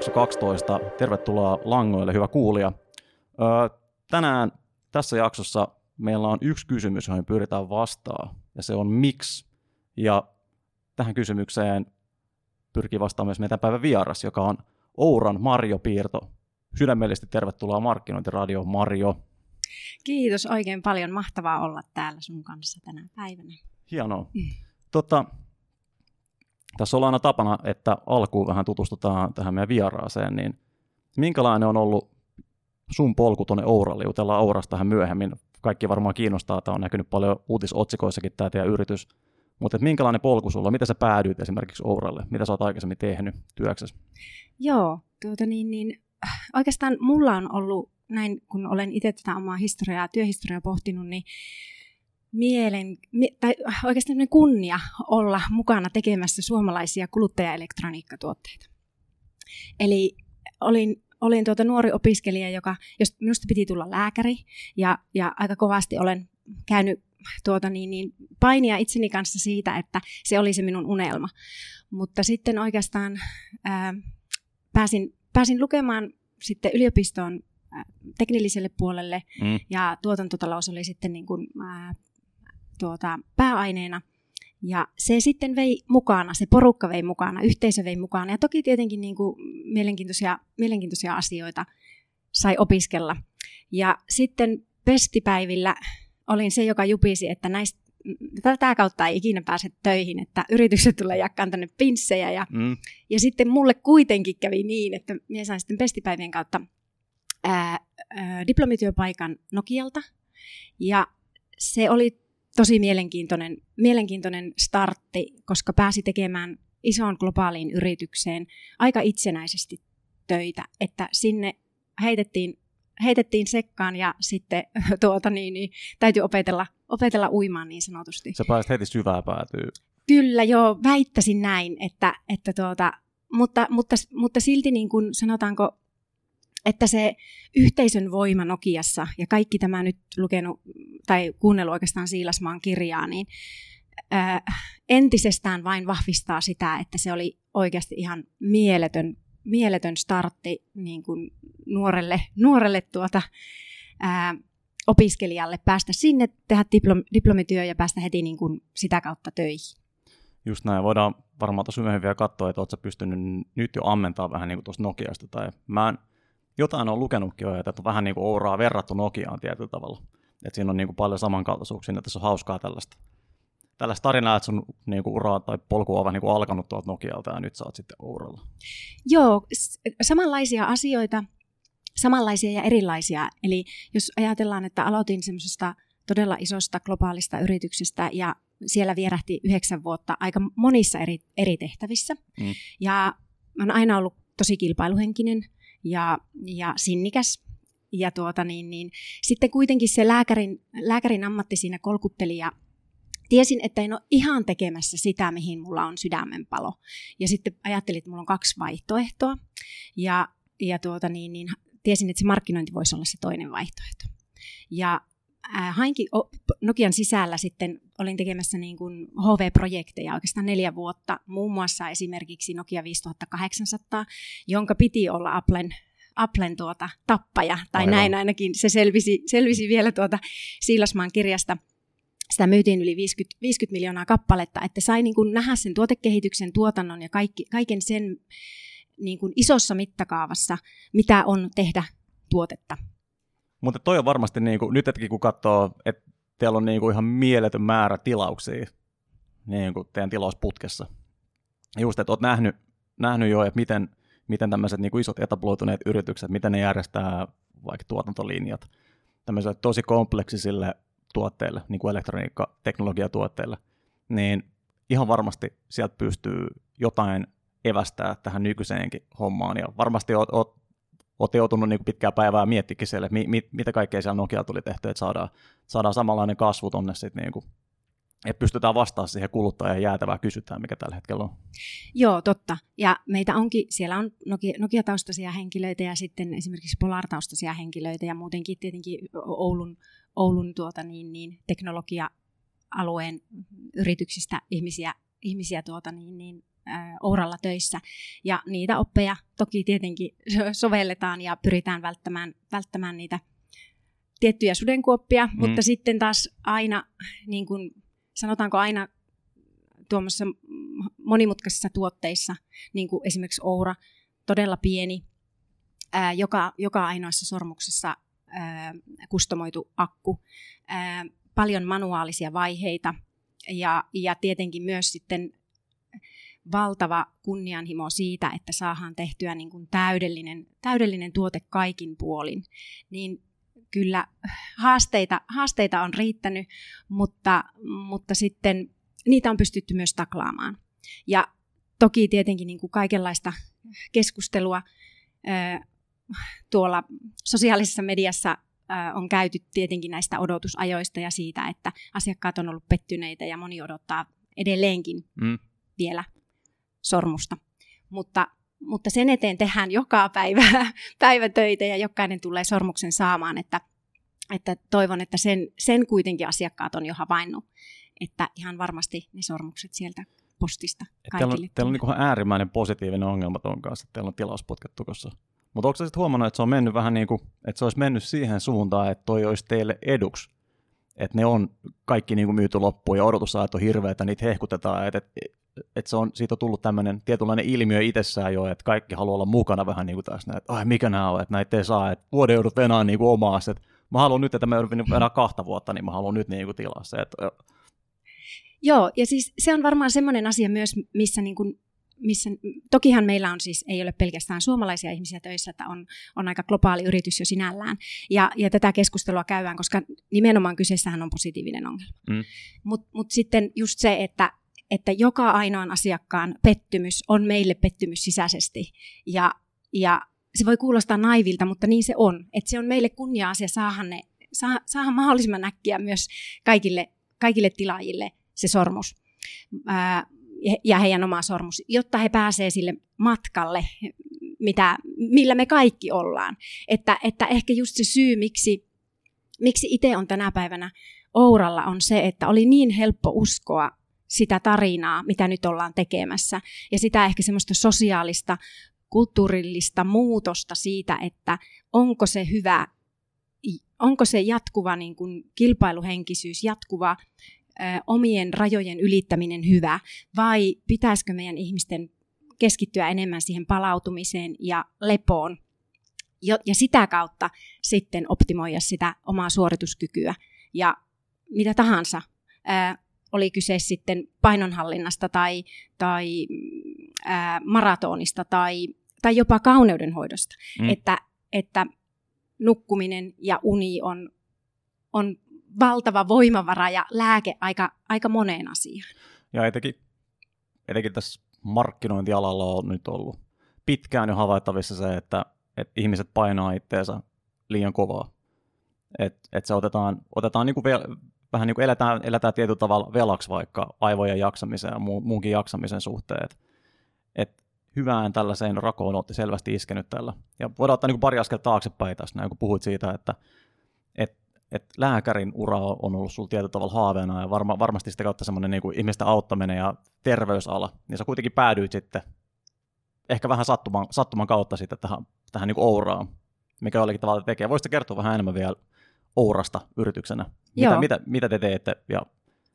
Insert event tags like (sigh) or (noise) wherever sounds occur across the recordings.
jakso 12. Tervetuloa langoille, hyvä kuulija. Öö, tänään tässä jaksossa meillä on yksi kysymys, johon pyritään vastaa, ja se on miksi. Ja tähän kysymykseen pyrkii vastaamaan myös meidän päivän vieras, joka on Ouran Marjo Piirto. Sydämellisesti tervetuloa Markkinointiradio Marjo. Kiitos oikein paljon. Mahtavaa olla täällä sun kanssa tänä päivänä. Hienoa. Mm. Tota, tässä on aina tapana, että alkuun vähän tutustutaan tähän meidän vieraaseen, niin minkälainen on ollut sun polku tuonne Ouralle? Jutellaan Ourasta tähän myöhemmin. Kaikki varmaan kiinnostaa, tämä on näkynyt paljon uutisotsikoissakin tämä teidän yritys. Mutta minkälainen polku sulla, miten sä päädyit esimerkiksi Ouralle? Mitä sä oot aikaisemmin tehnyt työksessä? Joo, tuota niin, niin oikeastaan mulla on ollut näin, kun olen itse tätä omaa historiaa, työhistoriaa pohtinut, niin mielen, tai oikeastaan kunnia olla mukana tekemässä suomalaisia kuluttajaelektroniikkatuotteita. Eli olin, olin tuota nuori opiskelija, joka, jos minusta piti tulla lääkäri, ja, ja aika kovasti olen käynyt tuota niin, niin painia itseni kanssa siitä, että se oli se minun unelma. Mutta sitten oikeastaan ää, pääsin, pääsin lukemaan sitten yliopistoon teknilliselle puolelle, mm. ja tuotantotalous oli sitten niin kuin, ää, tuota, pääaineena. Ja se sitten vei mukana, se porukka vei mukana, yhteisö vei mukana. Ja toki tietenkin niin kuin mielenkiintoisia, mielenkiintoisia asioita sai opiskella. Ja sitten pestipäivillä olin se, joka jupisi, että näistä, tätä kautta ei ikinä pääse töihin, että yritykset tulee jakaa tänne pinssejä. Ja, mm. ja sitten mulle kuitenkin kävi niin, että minä sain sitten pestipäivien kautta ää, ää, diplomityöpaikan Nokialta. Ja se oli tosi mielenkiintoinen, mielenkiintoinen startti, koska pääsi tekemään isoon globaaliin yritykseen aika itsenäisesti töitä, että sinne heitettiin, heitettiin sekkaan ja sitten (laughs) tuota, niin, niin, täytyy opetella, opetella uimaan niin sanotusti. Sä pääsit heti syvää päätyy. Kyllä, joo, väittäisin näin, että, että tuota, mutta, mutta, mutta silti niin kuin sanotaanko että se yhteisön voima Nokiassa ja kaikki tämä nyt lukenut tai kuunnellut oikeastaan Siilasmaan kirjaa, niin ää, entisestään vain vahvistaa sitä, että se oli oikeasti ihan mieletön, mieletön startti niin kuin nuorelle, nuorelle tuota, ää, opiskelijalle päästä sinne, tehdä diplom, diplomityö ja päästä heti niin kuin sitä kautta töihin. Just näin. Voidaan varmaan tuossa myöhemmin vielä katsoa, että oletko pystynyt nyt jo ammentaa vähän niin kuin tuosta Nokiasta. Tai mä en jotain on lukenutkin jo, että on vähän niin kuin ouraa verrattu Nokiaan tietyllä tavalla. Että siinä on niin kuin paljon samankaltaisuuksia, että tässä on hauskaa tällaista, tällaista tarinaa, että sun niin kuin uraa tai polku on vähän niin kuin alkanut tuolta Nokialta ja nyt sä oot sitten Ouralla. Joo, samanlaisia asioita, samanlaisia ja erilaisia. Eli jos ajatellaan, että aloitin semmoisesta todella isosta globaalista yrityksestä ja siellä vierähti yhdeksän vuotta aika monissa eri, eri tehtävissä. Mm. Ja mä oon aina ollut tosi kilpailuhenkinen ja, ja sinnikäs. Ja tuota, niin, niin, sitten kuitenkin se lääkärin, lääkärin ammatti siinä kolkutteli ja tiesin, että en ole ihan tekemässä sitä, mihin mulla on sydämenpalo. Ja sitten ajattelin, että mulla on kaksi vaihtoehtoa. Ja, ja tuota, niin, niin, tiesin, että se markkinointi voisi olla se toinen vaihtoehto. Ja hainkin Nokian sisällä sitten olin tekemässä niin kuin HV-projekteja oikeastaan neljä vuotta, muun muassa esimerkiksi Nokia 5800, jonka piti olla Applen Applen tuota, tappaja, tai Aivan. näin ainakin se selvisi, selvisi vielä tuota Siilasmaan kirjasta. Sitä myytiin yli 50, 50 miljoonaa kappaletta, että sai niin kuin nähdä sen tuotekehityksen, tuotannon ja kaikki, kaiken sen niin kuin isossa mittakaavassa, mitä on tehdä tuotetta. Mutta toi on varmasti, niin kuin, nyt etkin kun katsoo, että teillä on niin kuin ihan mieletön määrä tilauksia niin kuin teidän tilausputkessa. Just, että olet nähnyt, nähnyt jo, että miten, miten tämmöiset niin kuin isot etabloituneet yritykset, miten ne järjestää vaikka tuotantolinjat tämmöisille tosi kompleksisille tuotteille, niin kuin elektroniikka, teknologiatuotteille, niin ihan varmasti sieltä pystyy jotain evästää tähän nykyiseenkin hommaan. Ja varmasti oot olette joutunut niin pitkää päivää miettikin siellä, että mi, mi, mitä kaikkea siellä Nokia tuli tehty, että saadaan, saadaan samanlainen kasvu tonne sitten niin kuin, että pystytään vastaamaan siihen kuluttajan jäätävää kysytään, mikä tällä hetkellä on. Joo, totta. Ja meitä onkin, siellä on Nokia, Nokia-taustaisia henkilöitä ja sitten esimerkiksi Polar-taustaisia henkilöitä ja muutenkin tietenkin Oulun, Oulun tuota niin, niin, teknologia-alueen yrityksistä ihmisiä, ihmisiä tuota niin, niin, Ouralla töissä. Ja niitä oppeja toki tietenkin sovelletaan ja pyritään välttämään, välttämään niitä tiettyjä sudenkuoppia, mm. mutta sitten taas aina, niin kuin, sanotaanko aina tuommoisissa monimutkaisissa tuotteissa, niin kuin esimerkiksi Oura, todella pieni, ää, joka, joka ainoassa sormuksessa ää, kustomoitu akku, ää, paljon manuaalisia vaiheita ja, ja tietenkin myös sitten valtava kunnianhimo siitä, että saadaan tehtyä niin kuin täydellinen, täydellinen tuote kaikin puolin, niin kyllä haasteita, haasteita on riittänyt, mutta, mutta sitten niitä on pystytty myös taklaamaan. Ja toki tietenkin niin kuin kaikenlaista keskustelua tuolla sosiaalisessa mediassa on käyty tietenkin näistä odotusajoista ja siitä, että asiakkaat on ollut pettyneitä ja moni odottaa edelleenkin mm. vielä sormusta. Mutta, mutta sen eteen tehdään joka päivä, (laughs) päivä töitä ja jokainen tulee sormuksen saamaan, että, että toivon, että sen, sen kuitenkin asiakkaat on jo havainnut, että ihan varmasti ne sormukset sieltä postista kaikille. Teillä on, teillä on niin äärimmäinen positiivinen ongelma tuon kanssa, että teillä on tilausputket tukossa. Mutta onko sitten huomannut, että se on mennyt vähän niin kuin, että se olisi mennyt siihen suuntaan, että toi olisi teille eduksi, että ne on kaikki niin kuin myyty loppuun ja odotusajat on hirveät, niitä hehkutetaan, että, että, että se on, siitä on tullut tämmöinen tietynlainen ilmiö itsessään jo, että kaikki haluaa olla mukana vähän niin kuin tässä, että ai mikä nämä on, että näitä ei saa, että vuoden joudut venää niin kuin omaa, että mä haluan nyt, että mä joudun venää kahta vuotta, niin mä haluan nyt niin kuin tilaa se, että Joo, ja siis se on varmaan semmoinen asia myös, missä niin kuin missä, tokihan meillä on siis, ei ole pelkästään suomalaisia ihmisiä töissä, että on, on aika globaali yritys jo sinällään. Ja, ja tätä keskustelua käydään, koska nimenomaan kyseessähän on positiivinen ongelma. Mm. Mutta mut sitten just se, että, että joka ainoan asiakkaan pettymys on meille pettymys sisäisesti. Ja, ja se voi kuulostaa naivilta, mutta niin se on. Että se on meille kunnia-asia saahan, ne, saa, mahdollisimman näkkiä myös kaikille, kaikille tilaajille se sormus. Ää, ja heidän oma sormus, jotta he pääsevät sille matkalle, mitä, millä me kaikki ollaan. Että, että ehkä just se syy, miksi, miksi itse on tänä päivänä Ouralla, on se, että oli niin helppo uskoa sitä tarinaa, mitä nyt ollaan tekemässä. Ja sitä ehkä semmoista sosiaalista, kulttuurillista muutosta siitä, että onko se hyvä, onko se jatkuva niin kuin kilpailuhenkisyys, jatkuva omien rajojen ylittäminen hyvä, vai pitäisikö meidän ihmisten keskittyä enemmän siihen palautumiseen ja lepoon, ja sitä kautta sitten optimoida sitä omaa suorituskykyä ja mitä tahansa. Oli kyse sitten painonhallinnasta tai, tai ää, maratonista tai, tai jopa kauneudenhoidosta. Mm. Että, että nukkuminen ja uni on, on valtava voimavara ja lääke aika, aika moneen asiaan. Ja etenkin, etenkin tässä markkinointialalla on nyt ollut pitkään jo havaittavissa se, että, että ihmiset painaa itteensä liian kovaa. Että et se otetaan, otetaan niinku vel, vähän niin kuin eletään, eletään tietyllä tavalla velaksi vaikka aivojen jaksamisen ja muun, muunkin jaksamisen suhteen. Et, et hyvään tällaiseen rakoon olette selvästi iskenyt tällä. Ja voidaan ottaa niin pari askelta taaksepäin tässä, näin, kun puhuit siitä, että että lääkärin ura on ollut sulla tietyllä tavalla haaveena ja varma, varmasti sitä kautta semmoinen niin ihmisten auttaminen ja terveysala, niin sä kuitenkin päädyit sitten ehkä vähän sattuman, sattuman kautta sitten tähän, tähän niin Ouraan, mikä jollekin tavalla tekee. Voisitte kertoa vähän enemmän vielä Ourasta yrityksenä? Mitä, mitä, mitä te teette ja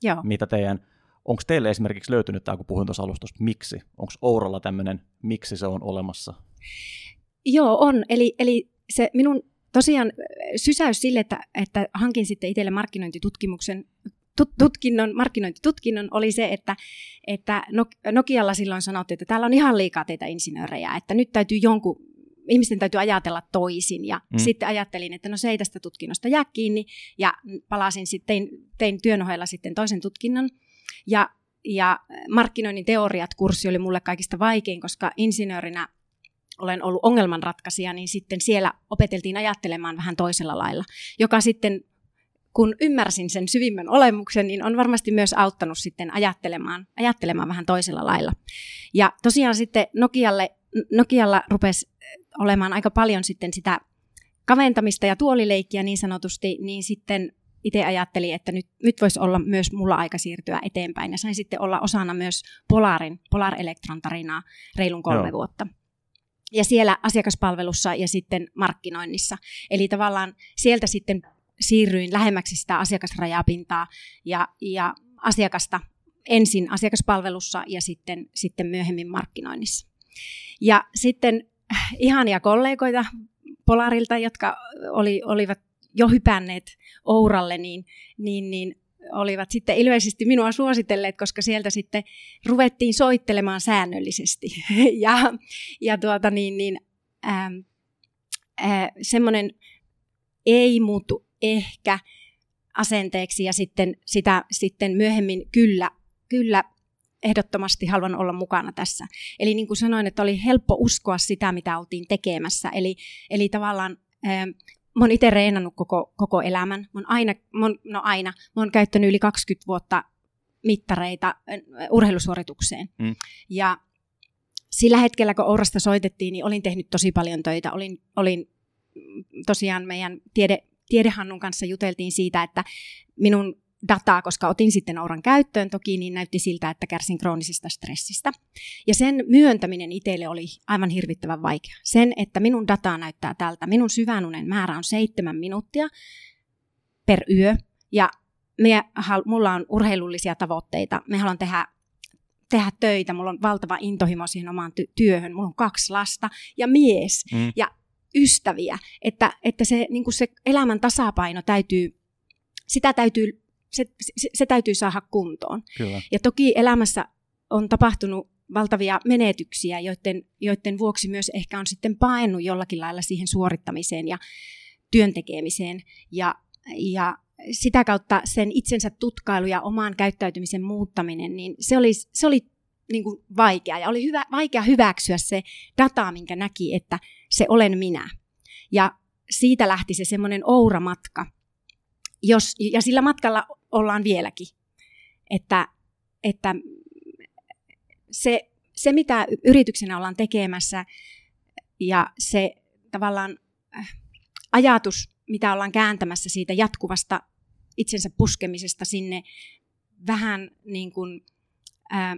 Joo. mitä teidän, onko teille esimerkiksi löytynyt tämä, kun puhuin tuossa alustosta, miksi? Onko Ouralla tämmöinen, miksi se on olemassa? Joo, on. Eli, eli se minun tosiaan sysäys sille, että, että hankin sitten itselle markkinointitutkimuksen tutkinnon, markkinointitutkinnon oli se, että, että Nokialla silloin sanottiin, että täällä on ihan liikaa teitä insinöörejä, että nyt täytyy jonkun, ihmisten täytyy ajatella toisin. Ja mm. sitten ajattelin, että no se ei tästä tutkinnosta jää kiinni, ja palasin sitten, tein, tein työn ohella sitten toisen tutkinnon. Ja, ja markkinoinnin teoriat-kurssi oli mulle kaikista vaikein, koska insinöörinä olen ollut ongelmanratkaisija, niin sitten siellä opeteltiin ajattelemaan vähän toisella lailla, joka sitten kun ymmärsin sen syvimmän olemuksen, niin on varmasti myös auttanut sitten ajattelemaan, ajattelemaan vähän toisella lailla. Ja tosiaan sitten Nokialle, Nokialla rupesi olemaan aika paljon sitten sitä kaventamista ja tuolileikkiä niin sanotusti, niin sitten itse ajattelin, että nyt, nyt voisi olla myös mulla aika siirtyä eteenpäin. Ja sain sitten olla osana myös Polarin, Polar Electron tarinaa reilun kolme Joo. vuotta. Ja siellä asiakaspalvelussa ja sitten markkinoinnissa. Eli tavallaan sieltä sitten siirryin lähemmäksi sitä asiakasrajapintaa ja, ja asiakasta ensin asiakaspalvelussa ja sitten, sitten myöhemmin markkinoinnissa. Ja sitten ihania kollegoita Polarilta, jotka oli, olivat jo hypänneet Ouralle, niin, niin, niin olivat sitten ilmeisesti minua suositelleet, koska sieltä sitten ruvettiin soittelemaan säännöllisesti. (laughs) ja ja tuota niin, niin, ähm, äh, semmoinen ei muutu ehkä asenteeksi ja sitten sitä sitten myöhemmin kyllä, kyllä ehdottomasti haluan olla mukana tässä. Eli niin kuin sanoin, että oli helppo uskoa sitä, mitä oltiin tekemässä. Eli, eli tavallaan ähm, mä oon itse reenannut koko, koko elämän. Mä oon aina, mä oon, no aina, mä oon käyttänyt yli 20 vuotta mittareita äh, urheilusuoritukseen. Mm. Ja sillä hetkellä, kun Ourasta soitettiin, niin olin tehnyt tosi paljon töitä. Olin, olin tosiaan meidän tiede, tiedehannun kanssa juteltiin siitä, että minun dataa, koska otin sitten Ouran käyttöön toki, niin näytti siltä, että kärsin kroonisesta stressistä. Ja sen myöntäminen itselle oli aivan hirvittävän vaikea. Sen, että minun dataa näyttää tältä. Minun syvänunen määrä on seitsemän minuuttia per yö. Ja me, mulla on urheilullisia tavoitteita. Me haluan tehdä tehdä töitä, mulla on valtava intohimo siihen omaan ty- työhön, mulla on kaksi lasta ja mies mm. ja ystäviä, että, että se, niin se elämän tasapaino täytyy, sitä täytyy se, se, se täytyy saada kuntoon. Kyllä. Ja toki elämässä on tapahtunut valtavia menetyksiä, joiden, joiden vuoksi myös ehkä on sitten paennut jollakin lailla siihen suorittamiseen ja työntekemiseen. Ja, ja sitä kautta sen itsensä tutkailu ja oman käyttäytymisen muuttaminen, niin se oli, se oli niin kuin vaikea. Ja oli hyvä, vaikea hyväksyä se data, minkä näki, että se olen minä. Ja siitä lähti se semmoinen ouramatka. Jos, ja sillä matkalla ollaan vieläkin. Että, että se, se, mitä yrityksenä ollaan tekemässä ja se tavallaan äh, ajatus, mitä ollaan kääntämässä siitä jatkuvasta itsensä puskemisesta sinne vähän niin kuin, ää,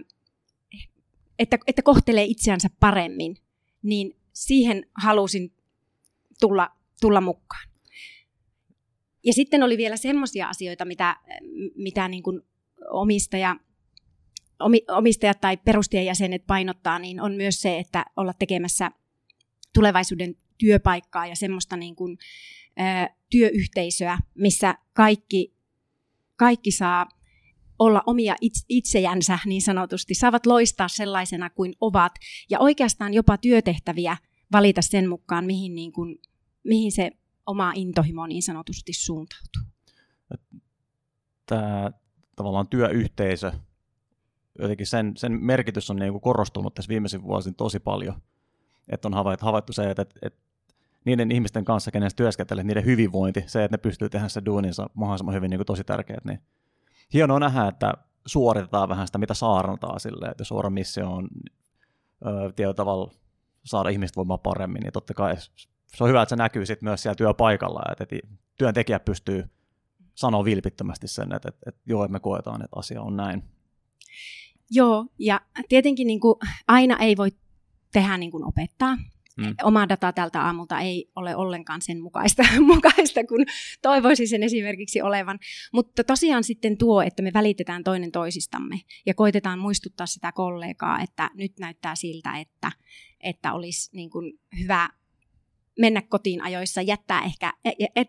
että, että kohtelee itseänsä paremmin, niin siihen halusin tulla, tulla mukaan. Ja sitten oli vielä semmoisia asioita, mitä, mitä niin kuin omistaja, omistajat tai perustajajäsenet painottaa, niin on myös se, että olla tekemässä tulevaisuuden työpaikkaa ja semmoista niin kuin, ä, työyhteisöä, missä kaikki, kaikki saa olla omia itsejänsä niin sanotusti, saavat loistaa sellaisena kuin ovat. Ja oikeastaan jopa työtehtäviä valita sen mukaan, mihin, niin kuin, mihin se oma intohimo niin sanotusti suuntautuu. Tämä tavallaan työyhteisö, jotenkin sen, sen merkitys on niin kuin korostunut tässä viimeisin vuosin tosi paljon. Että on havaittu, havaittu se, että, että, että niiden ihmisten kanssa, kenen työskentelee, niiden hyvinvointi, se, että ne pystyy tehdä se duuninsa mahdollisimman hyvin, niin kuin tosi tärkeää. Niin hienoa nähdä, että suoritetaan vähän sitä, mitä saarnataan silleen, että suora missio on tietyllä tavalla saada ihmiset voimaan paremmin, niin totta kai se on hyvä, että se näkyy sit myös siellä työpaikalla, että, että työntekijä pystyy sanoa vilpittömästi sen, että, että, että joo, että me koetaan, että asia on näin. Joo, ja tietenkin niin kuin, aina ei voi tehdä niin kuin opettaa. Mm. Oma data tältä aamulta ei ole ollenkaan sen mukaista, (laughs) mukaista kun toivoisi sen esimerkiksi olevan. Mutta tosiaan sitten tuo, että me välitetään toinen toisistamme ja koitetaan muistuttaa sitä kollegaa, että nyt näyttää siltä, että, että olisi niin kuin hyvä mennä kotiin ajoissa, jättää ehkä,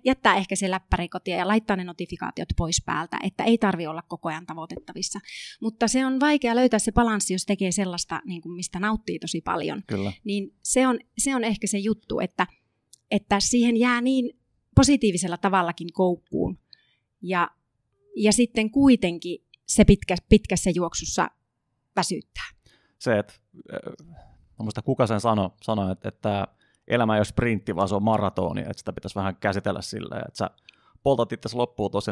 jättää ehkä se läppäri kotiin ja laittaa ne notifikaatiot pois päältä, että ei tarvi olla koko ajan tavoitettavissa. Mutta se on vaikea löytää se balanssi, jos tekee sellaista, niin kuin mistä nauttii tosi paljon. Kyllä. Niin se on, se on ehkä se juttu, että, että siihen jää niin positiivisella tavallakin koukkuun. Ja, ja sitten kuitenkin se pitkä, pitkässä juoksussa väsyttää. Se, että äh, kuka sen sanoi, sano, että, että elämä ei ole sprintti, vaan se on maratoni, että sitä pitäisi vähän käsitellä silleen, että sä poltat itse loppuun tosi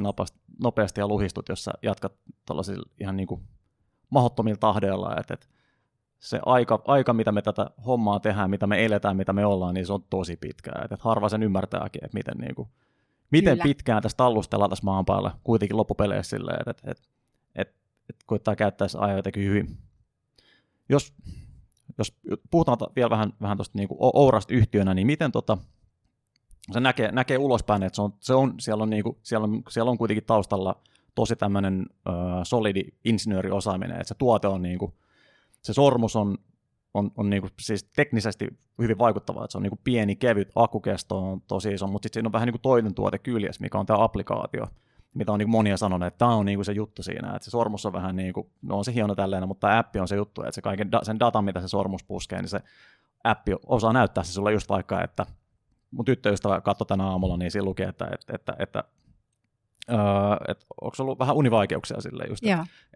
nopeasti ja luhistut, jos sä jatkat tällaisilla ihan niin kuin mahdottomilla tahdeilla, että, että se aika, aika, mitä me tätä hommaa tehdään, mitä me eletään, mitä me ollaan, niin se on tosi pitkää. Että harva sen ymmärtääkin, että miten niin kuin miten Kyllä. pitkään tässä tallustellaan tässä maan päällä kuitenkin loppupeleissä silleen, että et, et, et, et koittaa käyttää se ajan jotenkin hyvin. Jos, jos puhutaan ta- vielä vähän, vähän tuosta O- Ourasta yhtiönä, niin miten tota, se näkee, näkee ulospäin, että se on, se on, siellä, on niinku, siellä, on, siellä on kuitenkin taustalla tosi tämmöinen solidi insinööriosaaminen, että se tuote on niinku, se sormus on, on, on niinku, siis teknisesti hyvin vaikuttava, että se on niinku pieni, kevyt, akkukesto on tosi iso, mutta sitten siinä on vähän niinku toinen tuote kyljessä, mikä on tämä applikaatio, mitä on niinku monia sanonut, että tämä on niinku se juttu siinä, että se sormus on vähän niin kuin, no on se hieno tälleen, mutta tämä appi on se juttu, että se kaiken da, sen datan, mitä se sormus puskee, niin se appi osaa näyttää se sulle just vaikka, että mun tyttöystävä katsoi tänä aamulla, niin siinä luki, että, että, että, että Öö, että onko ollut vähän univaikeuksia sille just,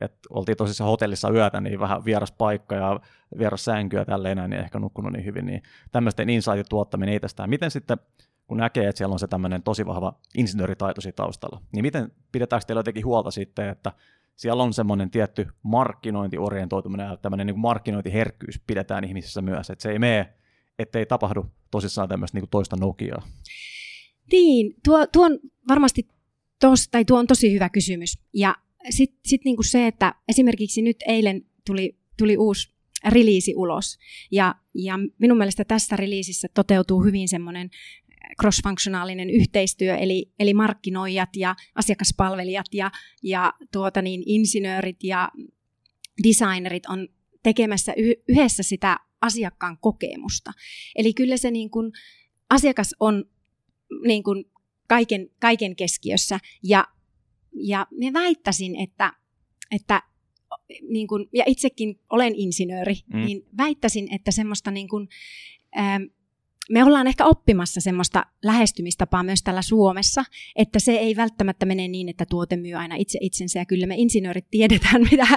että oltiin tosissaan hotellissa yötä, niin vähän vieras paikka ja vieras sänky ja tälleen näin, niin ehkä nukkunut niin hyvin, niin tämmöisten insightin tuottaminen itsestään. Miten sitten, kun näkee, että siellä on se tämmöinen tosi vahva insinööritaito siinä taustalla, niin miten pidetäänkö teillä jotenkin huolta sitten, että siellä on semmoinen tietty markkinointiorientoituminen ja tämmöinen niin markkinointiherkkyys pidetään ihmisissä myös, että se ei mene, ettei tapahdu tosissaan tämmöistä niin toista Nokiaa. Niin, tuo, tuo on varmasti tos, tai tuo on tosi hyvä kysymys. Ja sitten sit niinku se, että esimerkiksi nyt eilen tuli, tuli uusi release ulos. Ja, ja minun mielestä tässä releasissä toteutuu hyvin semmoinen cross-funktionaalinen yhteistyö, eli, eli markkinoijat ja asiakaspalvelijat ja, ja tuota niin, insinöörit ja designerit on tekemässä yhdessä sitä asiakkaan kokemusta. Eli kyllä se niin kuin, asiakas on niin kuin kaiken, kaiken keskiössä. Ja, ja me väittäisin, että, että niin kuin, ja itsekin olen insinööri, Mm. mm. niin väittäisin, että semmoista niin kuin, ähm, me ollaan ehkä oppimassa semmoista lähestymistapaa myös täällä Suomessa, että se ei välttämättä mene niin, että tuote myy aina itse itsensä, ja kyllä me insinöörit tiedetään, (laughs) mitä,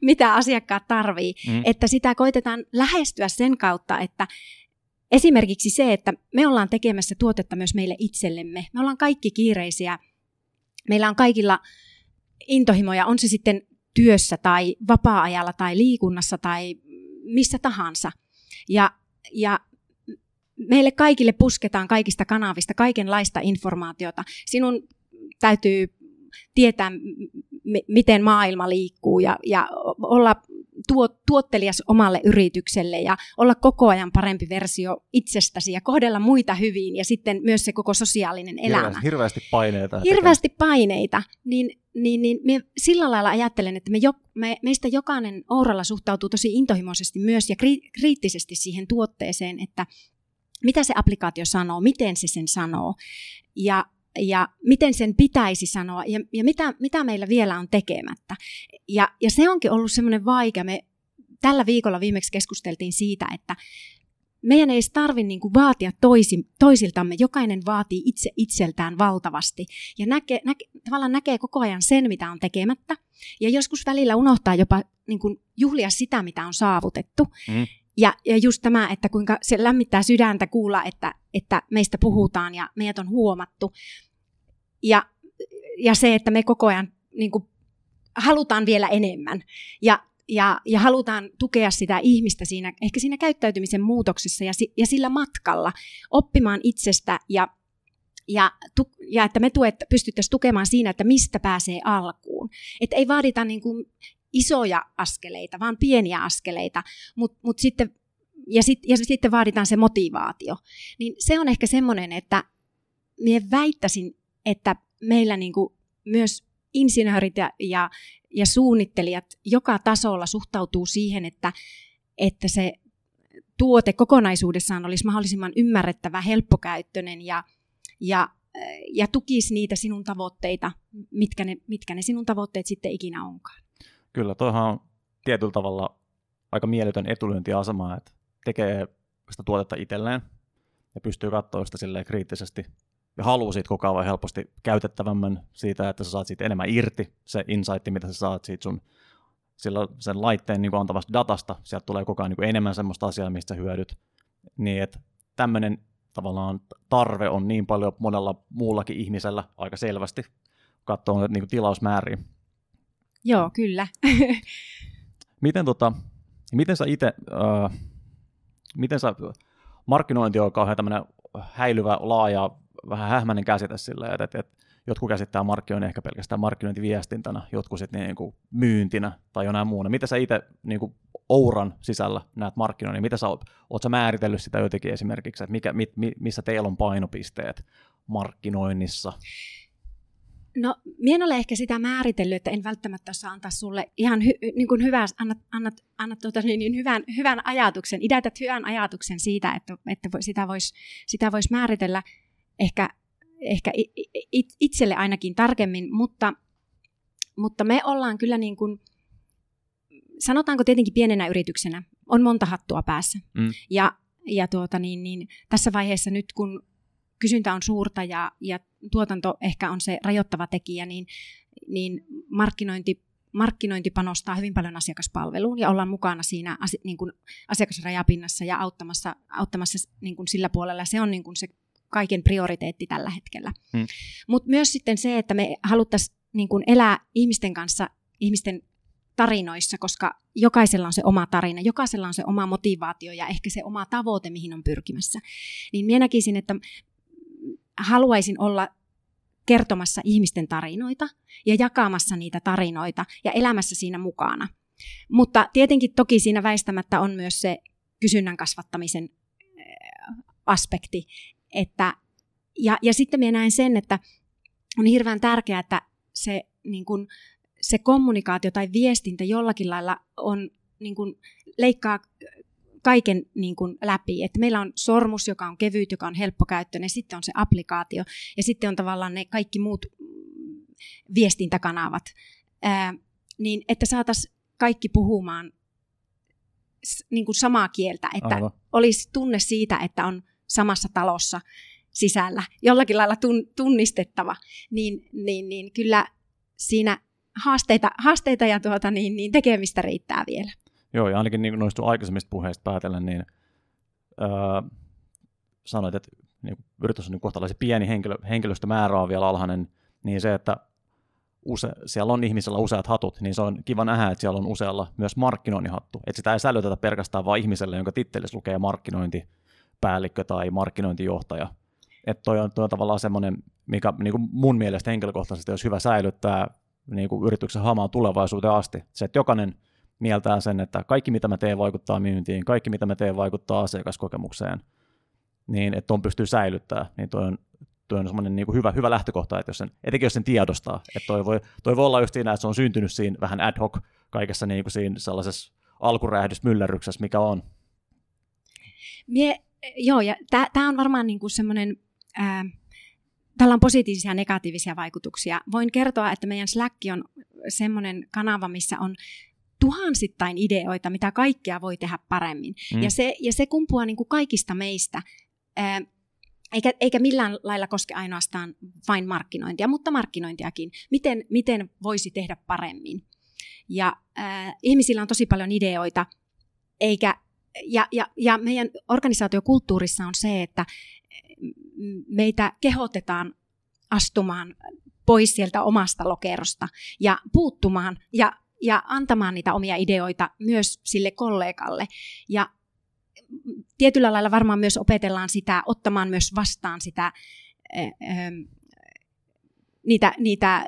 mitä asiakkaat tarvii. Mm. Että sitä koitetaan lähestyä sen kautta, että esimerkiksi se, että me ollaan tekemässä tuotetta myös meille itsellemme. Me ollaan kaikki kiireisiä. Meillä on kaikilla intohimoja, on se sitten työssä tai vapaa-ajalla tai liikunnassa tai missä tahansa. Ja, ja meille kaikille pusketaan kaikista kanavista kaikenlaista informaatiota. Sinun täytyy tietää, m- miten maailma liikkuu ja, ja olla tuo, tuottelias omalle yritykselle ja olla koko ajan parempi versio itsestäsi ja kohdella muita hyvin ja sitten myös se koko sosiaalinen elämä. Hirveästi, hirveästi paineita. Hirveästi paineita, niin, niin, niin me sillä lailla ajattelen, että me jo, me, meistä jokainen Ouralla suhtautuu tosi intohimoisesti myös ja kri, kriittisesti siihen tuotteeseen, että mitä se applikaatio sanoo, miten se sen sanoo ja, ja miten sen pitäisi sanoa ja, ja mitä, mitä meillä vielä on tekemättä. Ja, ja se onkin ollut semmoinen vaikea. Me tällä viikolla viimeksi keskusteltiin siitä, että meidän ei tarvitse niin vaatia toisi, toisiltamme. Jokainen vaatii itse itseltään valtavasti ja näkee, näke, tavallaan näkee koko ajan sen, mitä on tekemättä. Ja joskus välillä unohtaa jopa niin kuin juhlia sitä, mitä on saavutettu. Mm. Ja, ja just tämä, että kuinka se lämmittää sydäntä kuulla, että, että meistä puhutaan ja meidät on huomattu. Ja, ja se, että me koko ajan niin kuin, halutaan vielä enemmän. Ja, ja, ja halutaan tukea sitä ihmistä siinä, ehkä siinä käyttäytymisen muutoksessa ja, ja sillä matkalla oppimaan itsestä ja, ja, tu, ja että me tuet, pystyttäisiin tukemaan siinä, että mistä pääsee alkuun. Että ei vaadita niin kuin isoja askeleita, vaan pieniä askeleita, mutta mut sitten, ja, sit, ja sitten vaaditaan se motivaatio. Niin se on ehkä semmoinen, että minä väittäisin, että meillä niin kuin myös insinöörit ja, ja, ja suunnittelijat joka tasolla suhtautuu siihen, että, että se tuote kokonaisuudessaan olisi mahdollisimman ymmärrettävä, helppokäyttöinen ja, ja, ja tukisi niitä sinun tavoitteita, mitkä ne, mitkä ne sinun tavoitteet sitten ikinä onkaan. Kyllä, toihan on tietyllä tavalla aika mieletön etulyöntiasema, että tekee sitä tuotetta itselleen ja pystyy katsoa sitä silleen kriittisesti ja haluaa siitä koko ajan helposti käytettävämmän siitä, että sä saat siitä enemmän irti, se insight, mitä sä saat siitä sun sillä sen laitteen niin kuin antavasta datasta, sieltä tulee koko ajan niin enemmän semmoista asiaa, mistä sä hyödyt. Niin, että tämmöinen tavallaan tarve on niin paljon monella muullakin ihmisellä aika selvästi, katsoo niin tilausmääriä. Joo, kyllä. (laughs) Miten, tota, miten sä itse, äh, miten sä, markkinointi on kauhean tämmöinen häilyvä, laaja vähän hähmäinen käsite silleen, että, että, että jotkut käsittää markkinoinnin ehkä pelkästään markkinointiviestintänä, jotkut sitten niin kuin myyntinä tai jonain muuna. Mitä sä itse niin kuin Ouran sisällä näet markkinoinnin? Mitä sä oot, oot sä määritellyt sitä jotenkin esimerkiksi, että mikä, mit, missä teillä on painopisteet markkinoinnissa? No, minä en ole ehkä sitä määritellyt, että en välttämättä osaa antaa sulle ihan hy, niin kuin hyvä, annat, annat, annat tuota, niin, niin hyvän, hyvän ajatuksen, idätät hyvän ajatuksen siitä, että, että sitä voisi sitä vois määritellä ehkä, ehkä itselle ainakin tarkemmin, mutta, mutta me ollaan kyllä niin kuin, sanotaanko tietenkin pienenä yrityksenä, on monta hattua päässä. Mm. Ja, ja tuota, niin, niin, tässä vaiheessa nyt, kun kysyntä on suurta ja, ja tuotanto ehkä on se rajoittava tekijä, niin, niin markkinointi, markkinointi panostaa hyvin paljon asiakaspalveluun ja ollaan mukana siinä niin kuin asiakasrajapinnassa ja auttamassa, auttamassa niin kuin sillä puolella. Se on niin kuin se kaiken prioriteetti tällä hetkellä. Hmm. Mutta myös sitten se, että me haluttaisiin niin kuin elää ihmisten kanssa, ihmisten tarinoissa, koska jokaisella on se oma tarina, jokaisella on se oma motivaatio ja ehkä se oma tavoite, mihin on pyrkimässä. Niin minä näkisin, että haluaisin olla kertomassa ihmisten tarinoita ja jakamassa niitä tarinoita ja elämässä siinä mukana. Mutta tietenkin toki siinä väistämättä on myös se kysynnän kasvattamisen aspekti. Että, ja, ja sitten minä näen sen, että on hirveän tärkeää, että se, niin kun, se kommunikaatio tai viestintä jollakin lailla on, niin kun, leikkaa kaiken niin kuin läpi. Että meillä on sormus, joka on kevyt, joka on helppokäyttöinen, sitten on se applikaatio ja sitten on tavallaan ne kaikki muut viestintäkanavat. Ää, niin että saataisiin kaikki puhumaan niin kuin samaa kieltä, että Aivan. olisi tunne siitä, että on samassa talossa sisällä, jollakin lailla tun, tunnistettava, niin, niin, niin kyllä siinä haasteita, haasteita ja tuota, niin, niin tekemistä riittää vielä. Joo, ja ainakin niin noista aikaisemmista puheista päätellen, niin öö, sanoit, että niin yritys on niin kohtalaisen pieni henkilö, henkilöstömäärä on vielä alhainen, niin se, että use, siellä on ihmisellä useat hatut, niin se on kiva nähdä, että siellä on usealla myös markkinoinnin hattu. Että sitä ei sälytetä pelkästään vain ihmiselle, jonka tittelissä lukee markkinointipäällikkö tai markkinointijohtaja. Että toi on, toi on tavallaan semmoinen, mikä niin kuin mun mielestä henkilökohtaisesti olisi hyvä säilyttää niin kuin yrityksen hamaan tulevaisuuteen asti. Se, että jokainen mieltää sen, että kaikki mitä mä teen vaikuttaa myyntiin, kaikki mitä mä teen vaikuttaa asiakaskokemukseen, niin että on pystyy säilyttämään, niin toi on, toi on semmoinen niin hyvä, hyvä lähtökohta, että jos sen, etenkin jos sen tiedostaa, että toi voi, toi voi olla just siinä, että se on syntynyt siinä vähän ad hoc kaikessa niin kuin siinä sellaisessa alkuräjähdysmyllerryksessä, mikä on. Mie, joo, ja tämä on varmaan niin kuin semmoinen, ää, tällä on positiivisia ja negatiivisia vaikutuksia. Voin kertoa, että meidän Slack on semmoinen kanava, missä on tuhansittain ideoita, mitä kaikkea voi tehdä paremmin. Mm. Ja, se, ja se kumpuaa niin kuin kaikista meistä. Ää, eikä, eikä millään lailla koske ainoastaan vain markkinointia, mutta markkinointiakin. Miten, miten voisi tehdä paremmin? Ja äh, ihmisillä on tosi paljon ideoita, eikä, ja, ja, ja meidän organisaatiokulttuurissa on se, että meitä kehotetaan astumaan pois sieltä omasta lokerosta ja puuttumaan ja ja antamaan niitä omia ideoita myös sille kollegalle. Ja tietyllä lailla varmaan myös opetellaan sitä, ottamaan myös vastaan sitä, eh, niitä, niitä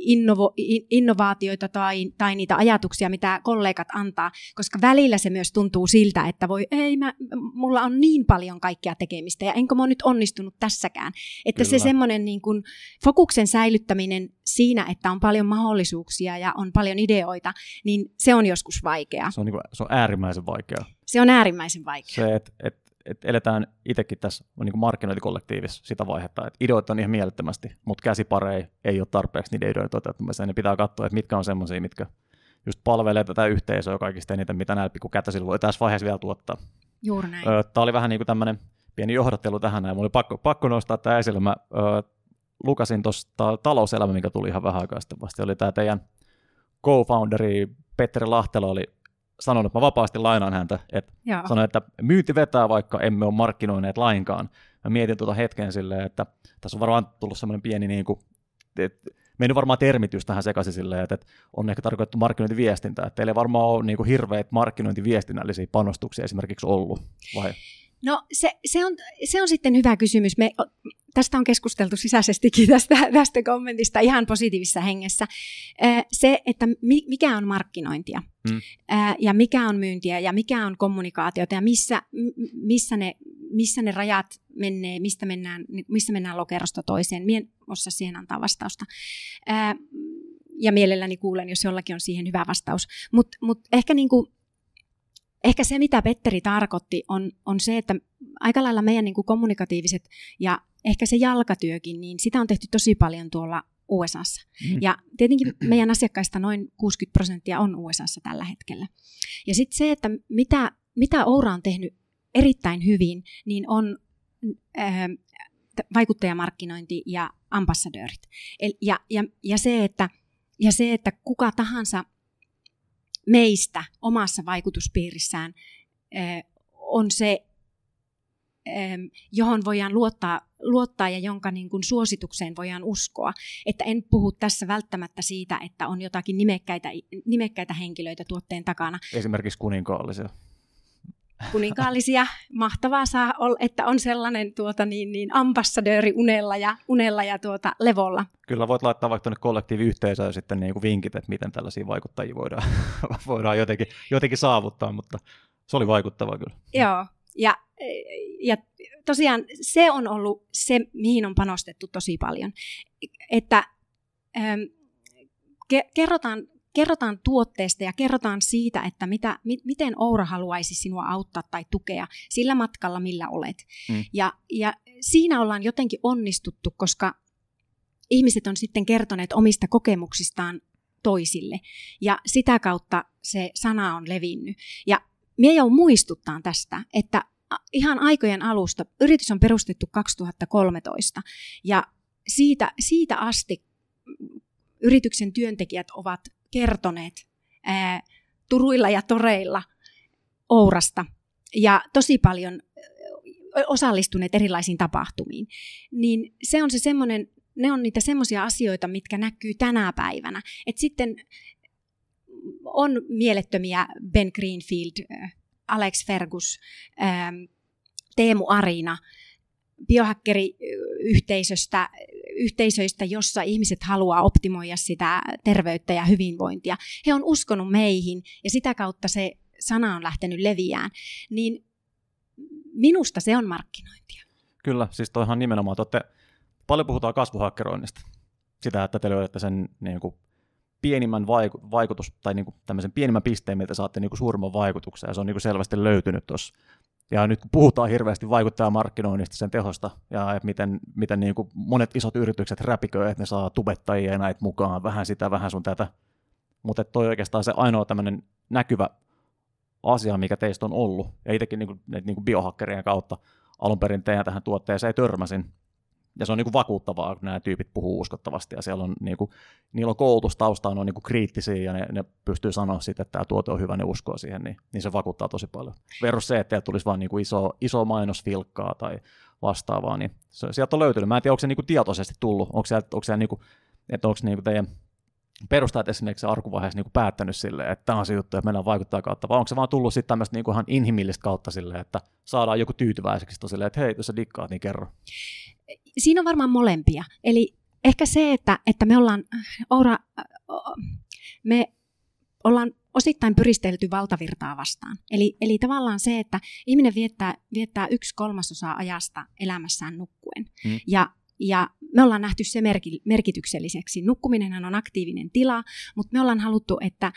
innovo, innovaatioita tai, tai niitä ajatuksia, mitä kollegat antaa, koska välillä se myös tuntuu siltä, että voi, ei, mä, mulla on niin paljon kaikkea tekemistä ja enkö mä nyt onnistunut tässäkään. Että Kyllä. se semmoinen niin kuin fokuksen säilyttäminen siinä, että on paljon mahdollisuuksia ja on paljon ideoita, niin se on joskus vaikeaa. Se on, niin kuin, se on äärimmäisen vaikeaa. Se on äärimmäisen vaikeaa. Se, että et että eletään itsekin tässä niin kuin markkinointikollektiivissa sitä vaihetta, että ideoita on ihan mielettömästi, mutta käsiparei ei ole tarpeeksi niiden ideoiden toteuttamiseen. Ne pitää katsoa, että mitkä on semmoisia, mitkä just palvelee tätä yhteisöä kaikista eniten, mitä näillä pikkukätäisillä voi tässä vaiheessa vielä tuottaa. Juuri näin. Tämä oli vähän niin kuin tämmöinen pieni johdattelu tähän, ja mulla oli pakko, pakko nostaa tämä esille. Mä ö, lukasin tuosta talouselämä, mikä tuli ihan vähän aikaa sitten vasta. Oli tämä teidän co-founderi Petteri Lahtelo oli sanonut, että mä vapaasti lainaan häntä, että sanoin, että myynti vetää, vaikka emme ole markkinoineet lainkaan. Mä mietin tuota hetken silleen, että tässä on varmaan tullut semmoinen pieni niin kuin, että mennyt varmaan termitys tähän sekaisin silleen, että on ehkä tarkoitettu markkinointiviestintä, että teillä ei varmaan ole niin kuin hirveät markkinointiviestinnällisiä panostuksia esimerkiksi ollut, vai? No se, se, on, se on sitten hyvä kysymys. Me, tästä on keskusteltu sisäisestikin tästä, tästä kommentista ihan positiivisessa hengessä. Se, että mikä on markkinointia mm. ja mikä on myyntiä ja mikä on kommunikaatiota ja missä, missä, ne, missä ne rajat menee, mistä mennään, missä mennään lokerosta toiseen. Mien osaa siihen antaa vastausta. Ja mielelläni kuulen, jos jollakin on siihen hyvä vastaus. Mutta mut ehkä niinku, ehkä se, mitä Petteri tarkoitti, on, on se, että aika lailla meidän niin kuin kommunikatiiviset ja ehkä se jalkatyökin, niin sitä on tehty tosi paljon tuolla USAssa. Mm. Ja tietenkin meidän asiakkaista noin 60 prosenttia on USAssa tällä hetkellä. Ja sitten se, että mitä, mitä Oura on tehnyt erittäin hyvin, niin on äh, vaikuttajamarkkinointi ja ambassadöörit. El, ja, ja, ja, se, että, ja se, että kuka tahansa meistä omassa vaikutuspiirissään äh, on se johon voidaan luottaa, luottaa ja jonka niin kuin suositukseen voidaan uskoa. Että en puhu tässä välttämättä siitä, että on jotakin nimekkäitä, nimekkäitä henkilöitä tuotteen takana. Esimerkiksi kuninkaallisia. Kuninkaallisia. Mahtavaa saa olla, että on sellainen tuota, niin, niin ambassadööri unella ja, unella ja tuota, levolla. Kyllä voit laittaa vaikka tuonne kollektiiviyhteisöön sitten niin kuin vinkit, että miten tällaisia vaikuttajia voidaan, (laughs) voidaan jotenkin, jotenkin saavuttaa, mutta se oli vaikuttavaa kyllä. Joo, ja, ja tosiaan se on ollut se, mihin on panostettu tosi paljon. Että ähm, ke, kerrotaan, kerrotaan tuotteesta ja kerrotaan siitä, että mitä, mi, miten Oura haluaisi sinua auttaa tai tukea sillä matkalla, millä olet. Mm. Ja, ja siinä ollaan jotenkin onnistuttu, koska ihmiset on sitten kertoneet omista kokemuksistaan toisille. Ja sitä kautta se sana on levinnyt. Ja Mie jo muistuttaa tästä, että ihan aikojen alusta, yritys on perustettu 2013 ja siitä, siitä asti yrityksen työntekijät ovat kertoneet ää, turuilla ja toreilla Ourasta ja tosi paljon osallistuneet erilaisiin tapahtumiin, niin se on se semmoinen, ne on niitä semmoisia asioita, mitkä näkyy tänä päivänä. Et sitten on mielettömiä Ben Greenfield, Alex Fergus, Teemu Arina, biohackeriyhteisöstä, yhteisöistä, jossa ihmiset haluaa optimoida sitä terveyttä ja hyvinvointia. He on uskonut meihin ja sitä kautta se sana on lähtenyt leviään. Niin minusta se on markkinointia. Kyllä, siis toihan nimenomaan, te olette, paljon puhutaan kasvuhakkeroinnista. Sitä, että te löydätte sen niin kuin pienimmän vaiku- vaikutus, tai niin kuin tämmöisen pienimmän pisteen, miltä saatte niin kuin suurimman vaikutuksen, ja se on niin kuin selvästi löytynyt tuossa. Ja nyt kun puhutaan hirveästi vaikuttajamarkkinoinnista, sen tehosta, ja miten, miten niin kuin monet isot yritykset räpiköi, että ne saa tubettajia ja näitä mukaan, vähän sitä, vähän sun tätä. Mutta toi oikeastaan se ainoa tämmöinen näkyvä asia, mikä teistä on ollut, ja itsekin niin kuin, niin kuin biohakkerien kautta alun perin teidän tähän tuotteeseen törmäsin, ja se on niinku vakuuttavaa, kun nämä tyypit puhuu uskottavasti, ja siellä on niinku, niillä on koulutustausta, on niinku kriittisiä, ja ne, ne pystyy sanoa sitten, että tämä tuote on hyvä, ne uskoo siihen, niin, niin se vakuuttaa tosi paljon. Verus se, että tulisi vain niinku iso, iso mainosfilkkaa tai vastaavaa, niin se, sieltä on löytynyt. Mä en tiedä, onko se niinku tietoisesti tullut, onko se, onko se niinku, että onko niinku teidän perustajat esimerkiksi arkuvaiheessa niin päättänyt sille, että tämä on se juttu, että mennään vaikuttaa kautta, vai onko se vaan tullut sitten tämmöistä niin ihan inhimillistä kautta sille, että saadaan joku tyytyväiseksi silleen, että hei, jos sä dikkaat, niin kerro siinä on varmaan molempia. Eli ehkä se, että, että me ollaan, Oura, me ollaan osittain pyristelty valtavirtaa vastaan. Eli, eli tavallaan se, että ihminen viettää, viettää yksi kolmasosa ajasta elämässään nukkuen. Hmm. Ja, ja me ollaan nähty se merkitykselliseksi. Nukkuminenhan on aktiivinen tila, mutta me ollaan haluttu, että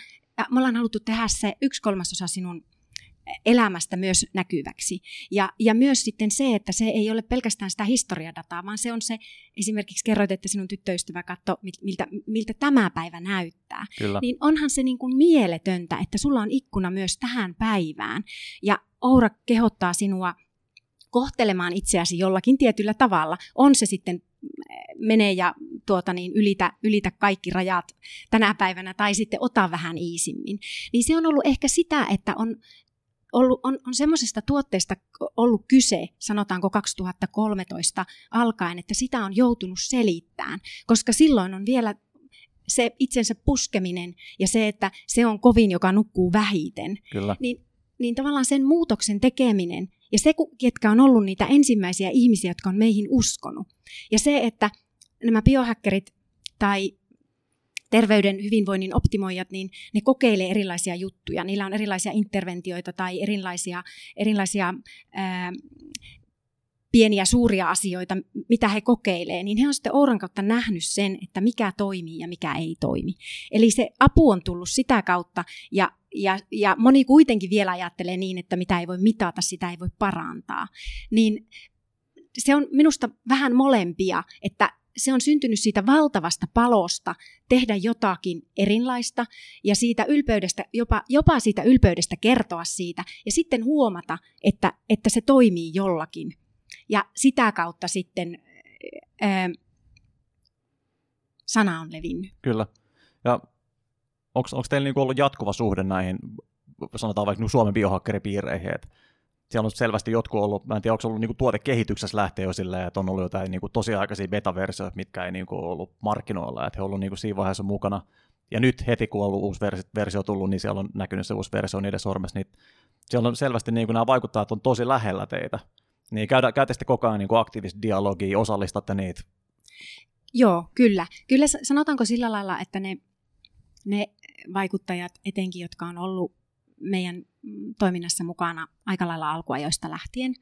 me ollaan haluttu tehdä se yksi kolmasosa sinun elämästä myös näkyväksi. Ja, ja myös sitten se, että se ei ole pelkästään sitä historiadataa, vaan se on se, esimerkiksi kerroit, että sinun tyttöystävä katsoi, miltä, miltä tämä päivä näyttää. Kyllä. Niin onhan se niin kuin mieletöntä, että sulla on ikkuna myös tähän päivään. Ja Oura kehottaa sinua kohtelemaan itseäsi jollakin tietyllä tavalla. On se sitten mene ja tuota niin, ylitä, ylitä kaikki rajat tänä päivänä tai sitten ota vähän iisimmin. Niin se on ollut ehkä sitä, että on ollut, on, on semmoisesta tuotteesta ollut kyse, sanotaanko 2013 alkaen, että sitä on joutunut selittämään, koska silloin on vielä se itsensä puskeminen ja se, että se on kovin, joka nukkuu vähiten. Kyllä. Niin, niin tavallaan sen muutoksen tekeminen ja se, ketkä on ollut niitä ensimmäisiä ihmisiä, jotka on meihin uskonut. Ja se, että nämä biohackerit tai terveyden hyvinvoinnin optimoijat, niin ne kokeilee erilaisia juttuja. Niillä on erilaisia interventioita tai erilaisia, erilaisia ää, pieniä suuria asioita, mitä he kokeilee, niin he on sitten Ouran kautta nähnyt sen, että mikä toimii ja mikä ei toimi. Eli se apu on tullut sitä kautta ja, ja, ja moni kuitenkin vielä ajattelee niin, että mitä ei voi mitata, sitä ei voi parantaa. Niin se on minusta vähän molempia, että se on syntynyt siitä valtavasta palosta tehdä jotakin erilaista ja siitä ylpeydestä, jopa, jopa siitä ylpeydestä kertoa siitä ja sitten huomata, että, että se toimii jollakin. Ja sitä kautta sitten ää, sana on levinnyt. Kyllä. Ja onko teillä niinku ollut jatkuva suhde näihin, sanotaan vaikka Suomen biohakkeripiireihin, että siellä on selvästi jotkut ollut, mä en tiedä, onko ollut niinku tuotekehityksessä lähtee jo silleen, että on ollut jotain niinku tosiaikaisia beta-versioita, mitkä ei niinku ollut markkinoilla, että he on ollut niinku siinä vaiheessa mukana. Ja nyt heti, kun on ollut uusi versio, versio tullut, niin siellä on näkynyt se uusi versio niiden sormessa, niin siellä on selvästi niinku nämä vaikuttajat on tosi lähellä teitä. Niin käydä, käytä sitten koko ajan niin aktiivista dialogia, osallistatte niitä. Joo, kyllä. Kyllä sanotaanko sillä lailla, että ne, ne vaikuttajat etenkin, jotka on ollut meidän toiminnassa mukana aika lailla alkuajoista lähtien,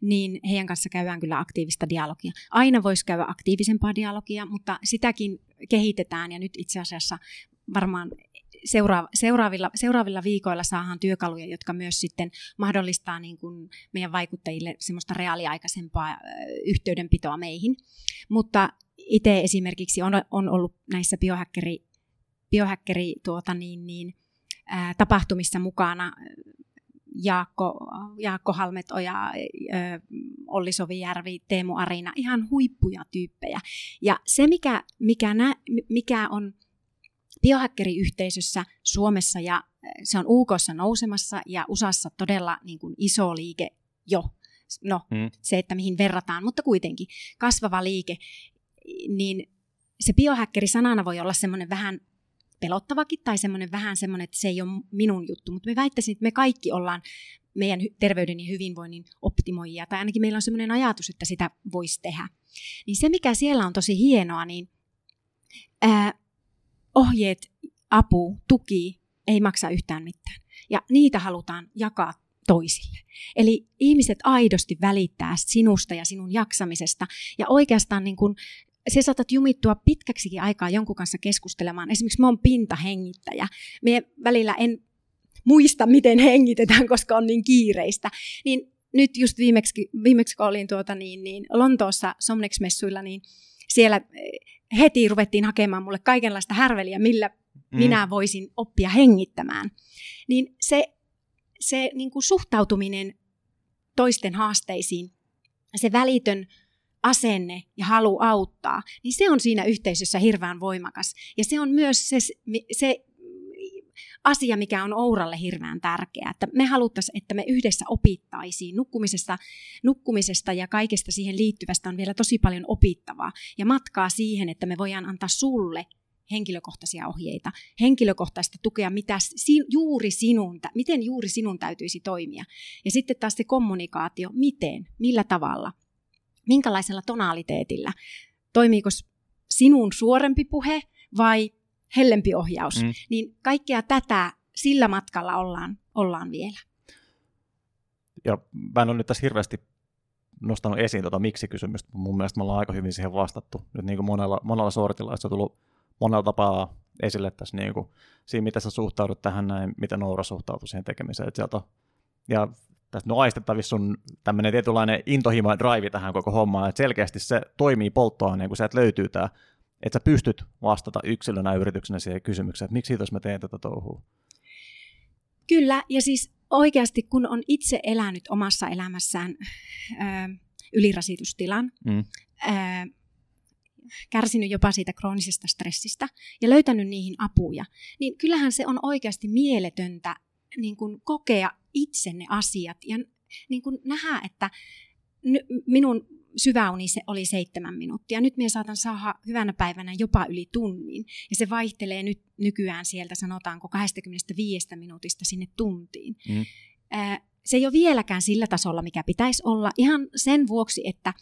niin heidän kanssa käydään kyllä aktiivista dialogia. Aina voisi käydä aktiivisempaa dialogia, mutta sitäkin kehitetään ja nyt itse asiassa varmaan seuraavilla, seuraavilla viikoilla saadaan työkaluja, jotka myös sitten mahdollistaa niin kuin meidän vaikuttajille semmoista reaaliaikaisempaa yhteydenpitoa meihin. Mutta itse esimerkiksi on, on ollut näissä biohäkkeri, biohäkkeri tuota niin, niin, ää, tapahtumissa mukana Jaakko, Jaakko Halmetoja, Olli Sovijärvi, Teemu Arina, ihan huippuja tyyppejä. Ja se, mikä, mikä, nä, mikä on biohackeriyhteisössä Suomessa ja se on UKssa nousemassa ja USAssa todella niin kuin iso liike jo. No, hmm. se, että mihin verrataan, mutta kuitenkin kasvava liike, niin se biohackeri sanana voi olla semmoinen vähän pelottavakin tai semmoinen vähän semmoinen, että se ei ole minun juttu, mutta me väittäisin, että me kaikki ollaan meidän terveyden ja hyvinvoinnin optimoijia, tai ainakin meillä on semmoinen ajatus, että sitä voisi tehdä. Niin se, mikä siellä on tosi hienoa, niin ää, ohjeet, apu, tuki ei maksa yhtään mitään. Ja niitä halutaan jakaa toisille. Eli ihmiset aidosti välittää sinusta ja sinun jaksamisesta. Ja oikeastaan niin kun, se saatat jumittua pitkäksikin aikaa jonkun kanssa keskustelemaan. Esimerkiksi mä oon pintahengittäjä. Me välillä en muista, miten hengitetään, koska on niin kiireistä. Niin nyt just viimeksi, viimeksi kun olin tuota niin, niin Lontoossa Somnex-messuilla, niin siellä heti ruvettiin hakemaan mulle kaikenlaista härveliä, millä mm. minä voisin oppia hengittämään. Niin se, se niin kuin suhtautuminen toisten haasteisiin, se välitön asenne ja halu auttaa, niin se on siinä yhteisössä hirveän voimakas. Ja se on myös se, se asia, mikä on Ouralle hirveän tärkeää. Että me haluttaisiin, että me yhdessä opittaisiin. Nukkumisesta, nukkumisesta ja kaikesta siihen liittyvästä on vielä tosi paljon opittavaa. Ja matkaa siihen, että me voidaan antaa sulle henkilökohtaisia ohjeita, henkilökohtaista tukea, mitä si, juuri sinun, miten juuri sinun täytyisi toimia. Ja sitten taas se kommunikaatio, miten, millä tavalla, minkälaisella tonaliteetillä. Toimiiko sinun suorempi puhe vai hellempi ohjaus, mm. niin kaikkea tätä sillä matkalla ollaan, ollaan vielä. Ja mä en ole nyt tässä hirveästi nostanut esiin tuota miksi-kysymystä. Mun mielestä me ollaan aika hyvin siihen vastattu. Nyt niin kuin monella, monella sortilla, se on tullut monella tapaa esille tässä niin kuin, siinä, miten sä suhtaudut tähän näin, miten Noura suhtautuu siihen tekemiseen. Sieltä ja tästä on aistettavissa sun tämmöinen tietynlainen intohimo drive tähän koko hommaan, että selkeästi se toimii polttoaineen, kun sieltä löytyy tämä että sä pystyt vastata yksilönä yrityksenä siihen kysymykseen, että miksi jos mä teen tätä touhua? Kyllä, ja siis oikeasti kun on itse elänyt omassa elämässään ö, ylirasitustilan, mm. ö, kärsinyt jopa siitä kroonisesta stressistä ja löytänyt niihin apuja, niin kyllähän se on oikeasti mieletöntä niin kuin kokea itse ne asiat ja niin kuin nähdä, että minun syväuni se oli seitsemän minuuttia. Nyt minä saatan saada hyvänä päivänä jopa yli tunnin. Ja se vaihtelee nyt nykyään sieltä sanotaanko 25 minuutista sinne tuntiin. Mm. se ei ole vieläkään sillä tasolla, mikä pitäisi olla, ihan sen vuoksi, että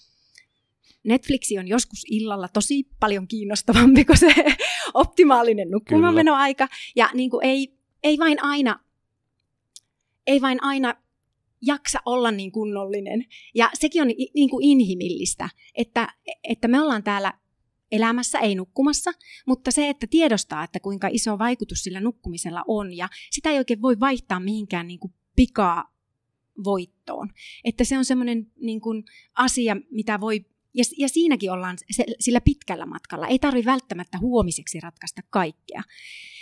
Netflixi on joskus illalla tosi paljon kiinnostavampi kuin se (laughs) optimaalinen nukkumaanmenoaika. Ja niin kuin ei, ei vain aina ei vain aina jaksa olla niin kunnollinen. Ja sekin on niin kuin inhimillistä, että, että me ollaan täällä elämässä, ei nukkumassa, mutta se, että tiedostaa, että kuinka iso vaikutus sillä nukkumisella on, ja sitä ei oikein voi vaihtaa mihinkään niin kuin pikaa voittoon. Että se on semmoinen niin kuin asia, mitä voi, ja, ja siinäkin ollaan se, sillä pitkällä matkalla. Ei tarvi välttämättä huomiseksi ratkaista kaikkea.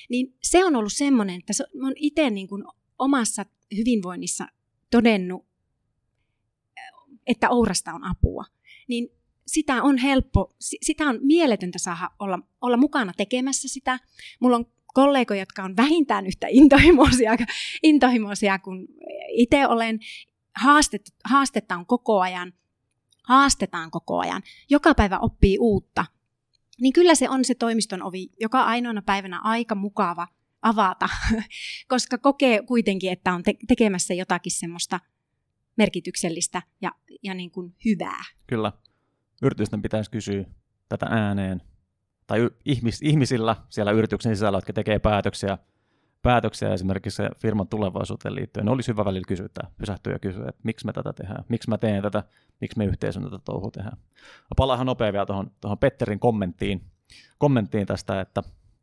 Niin se on ollut semmoinen, että se, on itse niin kuin omassa hyvinvoinnissa todennut, että Ourasta on apua, niin sitä on helppo, sitä on mieletöntä saada olla, olla mukana tekemässä sitä. Mulla on kollegoja, jotka on vähintään yhtä intohimoisia, (laughs) intohimoisia kuin itse olen. Haastet, haastetta on koko ajan, haastetaan koko ajan. Joka päivä oppii uutta. Niin kyllä se on se toimiston ovi joka ainoana päivänä aika mukava avata, (laughs) koska kokee kuitenkin, että on te- tekemässä jotakin semmoista merkityksellistä ja, ja niin kuin hyvää. Kyllä. Yritysten pitäisi kysyä tätä ääneen. Tai ihmis- ihmisillä siellä yrityksen sisällä, jotka tekee päätöksiä, päätöksiä esimerkiksi firman tulevaisuuteen liittyen, niin olisi hyvä välillä kysyä, pysähtyä ja kysyä, että miksi me tätä tehdään, miksi mä teen tätä, miksi me yhteisön tätä touhua tehdään. Palaan ihan nopea vielä tuohon, tuohon Petterin kommenttiin, kommenttiin tästä, että,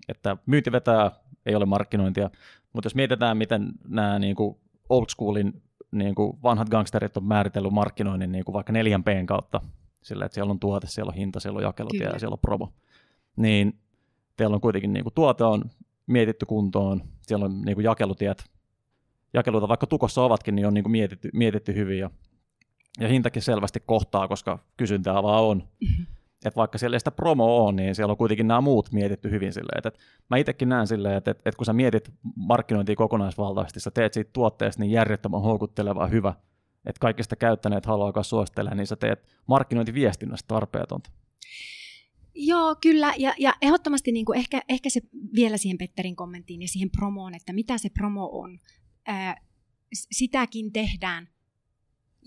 että myynti vetää ei ole markkinointia. Mutta jos mietitään, miten nämä niin kuin old schoolin niin kuin vanhat gangsterit on määritellyt markkinoinnin niin kuin vaikka 4Pn kautta, sillä että siellä on tuote, siellä on hinta, siellä on jakelutie ja siellä on promo, niin teillä on kuitenkin niin kuin tuote on mietitty kuntoon, siellä on niin kuin jakelutiet, jakeluita vaikka tukossa ovatkin, niin on niin kuin mietitty, mietitty hyvin ja, ja hintakin selvästi kohtaa, koska kysyntää vaan on. Mm-hmm että vaikka siellä ei sitä promo on, niin siellä on kuitenkin nämä muut mietitty hyvin silleen, että, mä itsekin näen silleen, että, että, että kun sä mietit markkinointia kokonaisvaltaisesti, sä teet siitä tuotteesta niin järjettömän houkutteleva hyvä, että kaikista käyttäneet haluaa suostella, niin sä teet markkinointiviestinnästä tarpeetonta. Joo, kyllä. Ja, ja ehdottomasti niin kuin ehkä, ehkä se vielä siihen Petterin kommenttiin ja siihen promoon, että mitä se promo on. Ää, sitäkin tehdään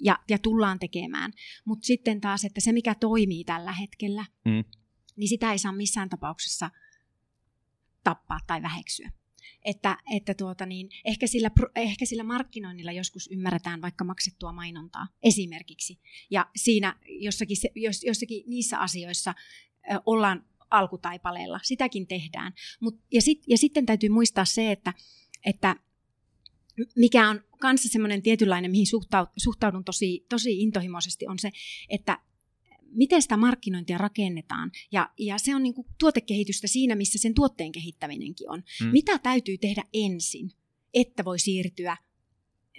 ja, ja tullaan tekemään. Mutta sitten taas, että se mikä toimii tällä hetkellä, mm. niin sitä ei saa missään tapauksessa tappaa tai väheksyä. Että, että tuota niin, ehkä, sillä, ehkä sillä markkinoinnilla joskus ymmärretään vaikka maksettua mainontaa esimerkiksi. Ja siinä jossakin, jos, jossakin niissä asioissa ö, ollaan alkutaipaleella, sitäkin tehdään. Mut, ja, sit, ja sitten täytyy muistaa se, että, että mikä on kanssa semmoinen tietynlainen, mihin suhtaudun tosi, tosi intohimoisesti, on se, että miten sitä markkinointia rakennetaan. Ja, ja se on niin kuin tuotekehitystä siinä, missä sen tuotteen kehittäminenkin on. Mm. Mitä täytyy tehdä ensin, että voi siirtyä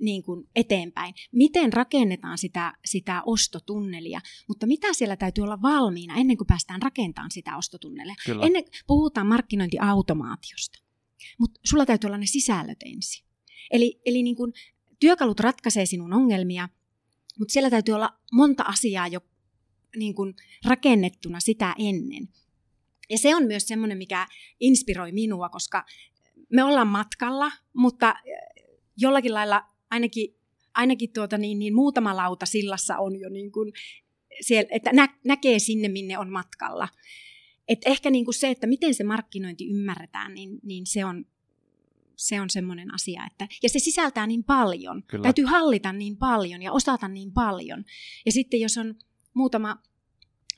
niin kuin eteenpäin. Miten rakennetaan sitä, sitä ostotunnelia, mutta mitä siellä täytyy olla valmiina ennen kuin päästään rakentamaan sitä ostotunnelia. Ennen puhutaan markkinointiautomaatiosta, mutta sulla täytyy olla ne sisällöt ensin. Eli, eli niin kuin työkalut ratkaisee sinun ongelmia, mutta siellä täytyy olla monta asiaa jo niin kuin rakennettuna sitä ennen. Ja se on myös semmoinen, mikä inspiroi minua, koska me ollaan matkalla, mutta jollakin lailla ainakin, ainakin tuota niin, niin muutama lauta sillassa on jo niin kuin siellä, että nä, näkee sinne, minne on matkalla. Et ehkä niin kuin se, että miten se markkinointi ymmärretään, niin, niin se on se on semmoinen asia, että, ja se sisältää niin paljon, Kyllä. täytyy hallita niin paljon ja osata niin paljon. Ja sitten jos on muutama,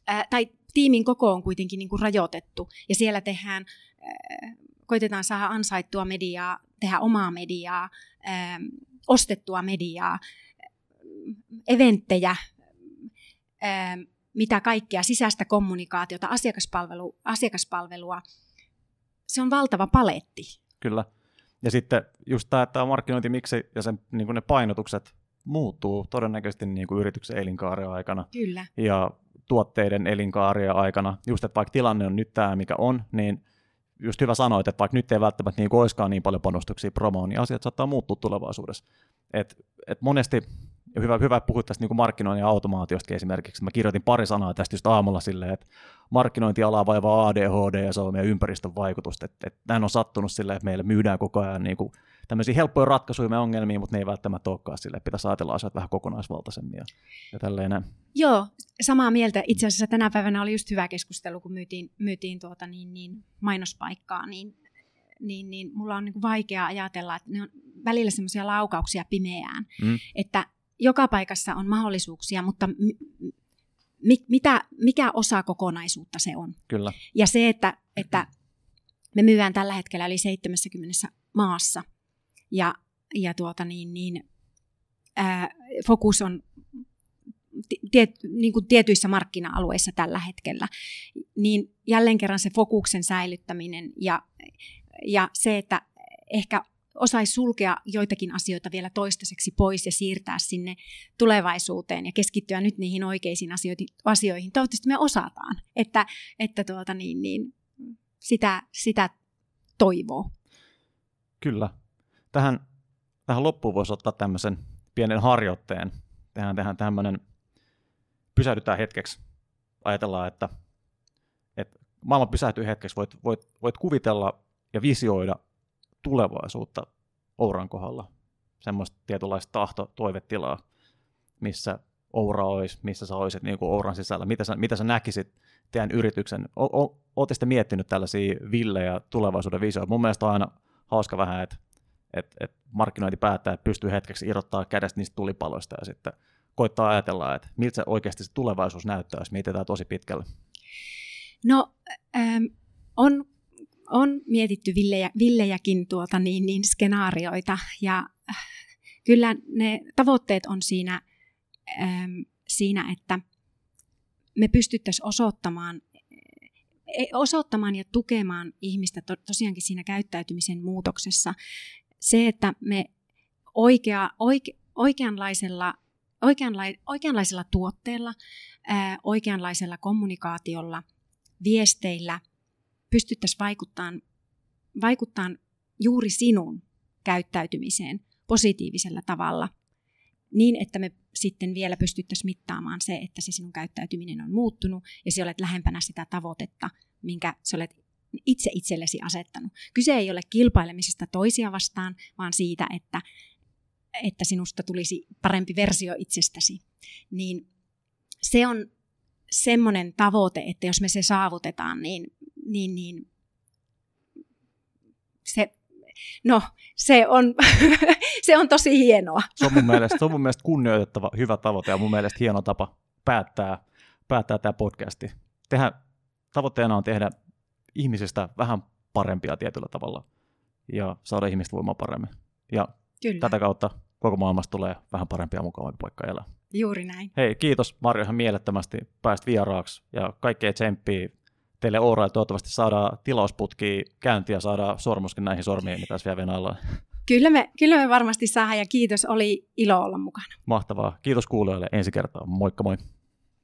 ää, tai tiimin koko on kuitenkin niin kuin rajoitettu, ja siellä tehdään, ää, koitetaan saada ansaittua mediaa, tehdä omaa mediaa, ää, ostettua mediaa, eventtejä, ää, mitä kaikkea, sisäistä kommunikaatiota, asiakaspalvelu, asiakaspalvelua, se on valtava paletti. Kyllä. Ja sitten just tämä, että markkinointi miksi ja sen, niin ne painotukset muuttuu todennäköisesti niin kuin yrityksen elinkaaren aikana. Kyllä. Ja tuotteiden elinkaarien aikana. Just, että vaikka tilanne on nyt tämä, mikä on, niin just hyvä sanoit, että vaikka nyt ei välttämättä niin olisikaan niin paljon panostuksia promoon, niin asiat saattaa muuttua tulevaisuudessa. Et, et monesti ja hyvä, hyvä puhua tästä niin kuin markkinoinnin ja automaatiosta esimerkiksi. Mä kirjoitin pari sanaa tästä just aamulla silleen, että markkinointiala vaivaa ADHD ja se on meidän ympäristön vaikutusta. Että, että näin on sattunut silleen, että meille myydään koko ajan niin kuin tämmöisiä helppoja ratkaisuja me ongelmiin, mutta ne ei välttämättä olekaan sille. Pitäisi ajatella asiat vähän kokonaisvaltaisemmin ja, ja tälleen näin. Joo, samaa mieltä. Itse asiassa tänä päivänä oli just hyvä keskustelu, kun myytiin, myytiin tuota niin, niin mainospaikkaa, niin, niin, niin mulla on niin vaikea ajatella, että ne on välillä semmoisia laukauksia pimeään, mm. että joka paikassa on mahdollisuuksia, mutta mi, mitä, mikä osa kokonaisuutta se on. Kyllä. Ja se, että, että me myydään tällä hetkellä yli 70 maassa ja, ja tuota niin, niin, ää, fokus on tiet, niin kuin tietyissä markkina-alueissa tällä hetkellä, niin jälleen kerran se fokuksen säilyttäminen ja, ja se, että ehkä osaisi sulkea joitakin asioita vielä toistaiseksi pois ja siirtää sinne tulevaisuuteen ja keskittyä nyt niihin oikeisiin asioihin. Toivottavasti me osataan, että, että tuota niin, niin, sitä, sitä toivoo. Kyllä. Tähän, tähän loppuun voisi ottaa tämmöisen pienen harjoitteen. Tehdään, tehdään tämmöinen, pysähdytään hetkeksi. Ajatellaan, että, että maailma pysähtyy hetkeksi. Voit, voit, voit kuvitella ja visioida tulevaisuutta Ouran kohdalla. Semmoista tietynlaista tahto, toivetilaa, missä Oura olisi, missä sä olisit niin kuin Ouran sisällä, mitä sä, mitä sä näkisit teidän yrityksen. Olette sitten miettinyt tällaisia villejä tulevaisuuden visioita? Mun mielestä on aina hauska vähän, että et, et markkinointi päättää, että pystyy hetkeksi irrottaa kädestä niistä tulipaloista ja sitten koittaa ajatella, että miltä se oikeasti se tulevaisuus näyttää, jos mietitään tosi pitkälle. No, ähm, on on mietitty villejä, villejäkin tuota, niin, niin skenaarioita ja äh, kyllä ne tavoitteet on siinä, ähm, siinä että me pystyttäisiin osoittamaan, e, osoittamaan ja tukemaan ihmistä to, tosiaankin siinä käyttäytymisen muutoksessa. Se, että me oikea, oike, oikeanlaisella, oikeanla, oikeanlaisella tuotteella, ää, oikeanlaisella kommunikaatiolla, viesteillä – pystyttäisiin vaikuttamaan, vaikuttamaan juuri sinun käyttäytymiseen positiivisella tavalla, niin että me sitten vielä pystyttäisiin mittaamaan se, että se sinun käyttäytyminen on muuttunut ja sinä olet lähempänä sitä tavoitetta, minkä sä olet itse itsellesi asettanut. Kyse ei ole kilpailemisesta toisia vastaan, vaan siitä, että, että sinusta tulisi parempi versio itsestäsi. Niin se on semmoinen tavoite, että jos me se saavutetaan, niin niin, niin se, no, se on, (laughs) se on tosi hienoa. Se on, mun mielestä, se on mun mielestä kunnioitettava, hyvä tavoite ja mun mielestä hieno tapa päättää, päättää tämä podcasti. Tehdä, tavoitteena on tehdä ihmisistä vähän parempia tietyllä tavalla ja saada ihmistä voimaan paremmin. Ja Kyllä. tätä kautta koko maailmasta tulee vähän parempia ja mukavampi paikka elää. Juuri näin. Hei, kiitos Marjo ihan mielettömästi päästä vieraaksi ja kaikkea tsemppiä teille Oura, toivottavasti saadaan tilausputki käyntiä ja saadaan sormuskin näihin sormiin, mitä tässä vielä Venäjällä Kyllä me, kyllä me varmasti saadaan ja kiitos, oli ilo olla mukana. Mahtavaa. Kiitos kuulijoille ensi kertaa. Moikka moi.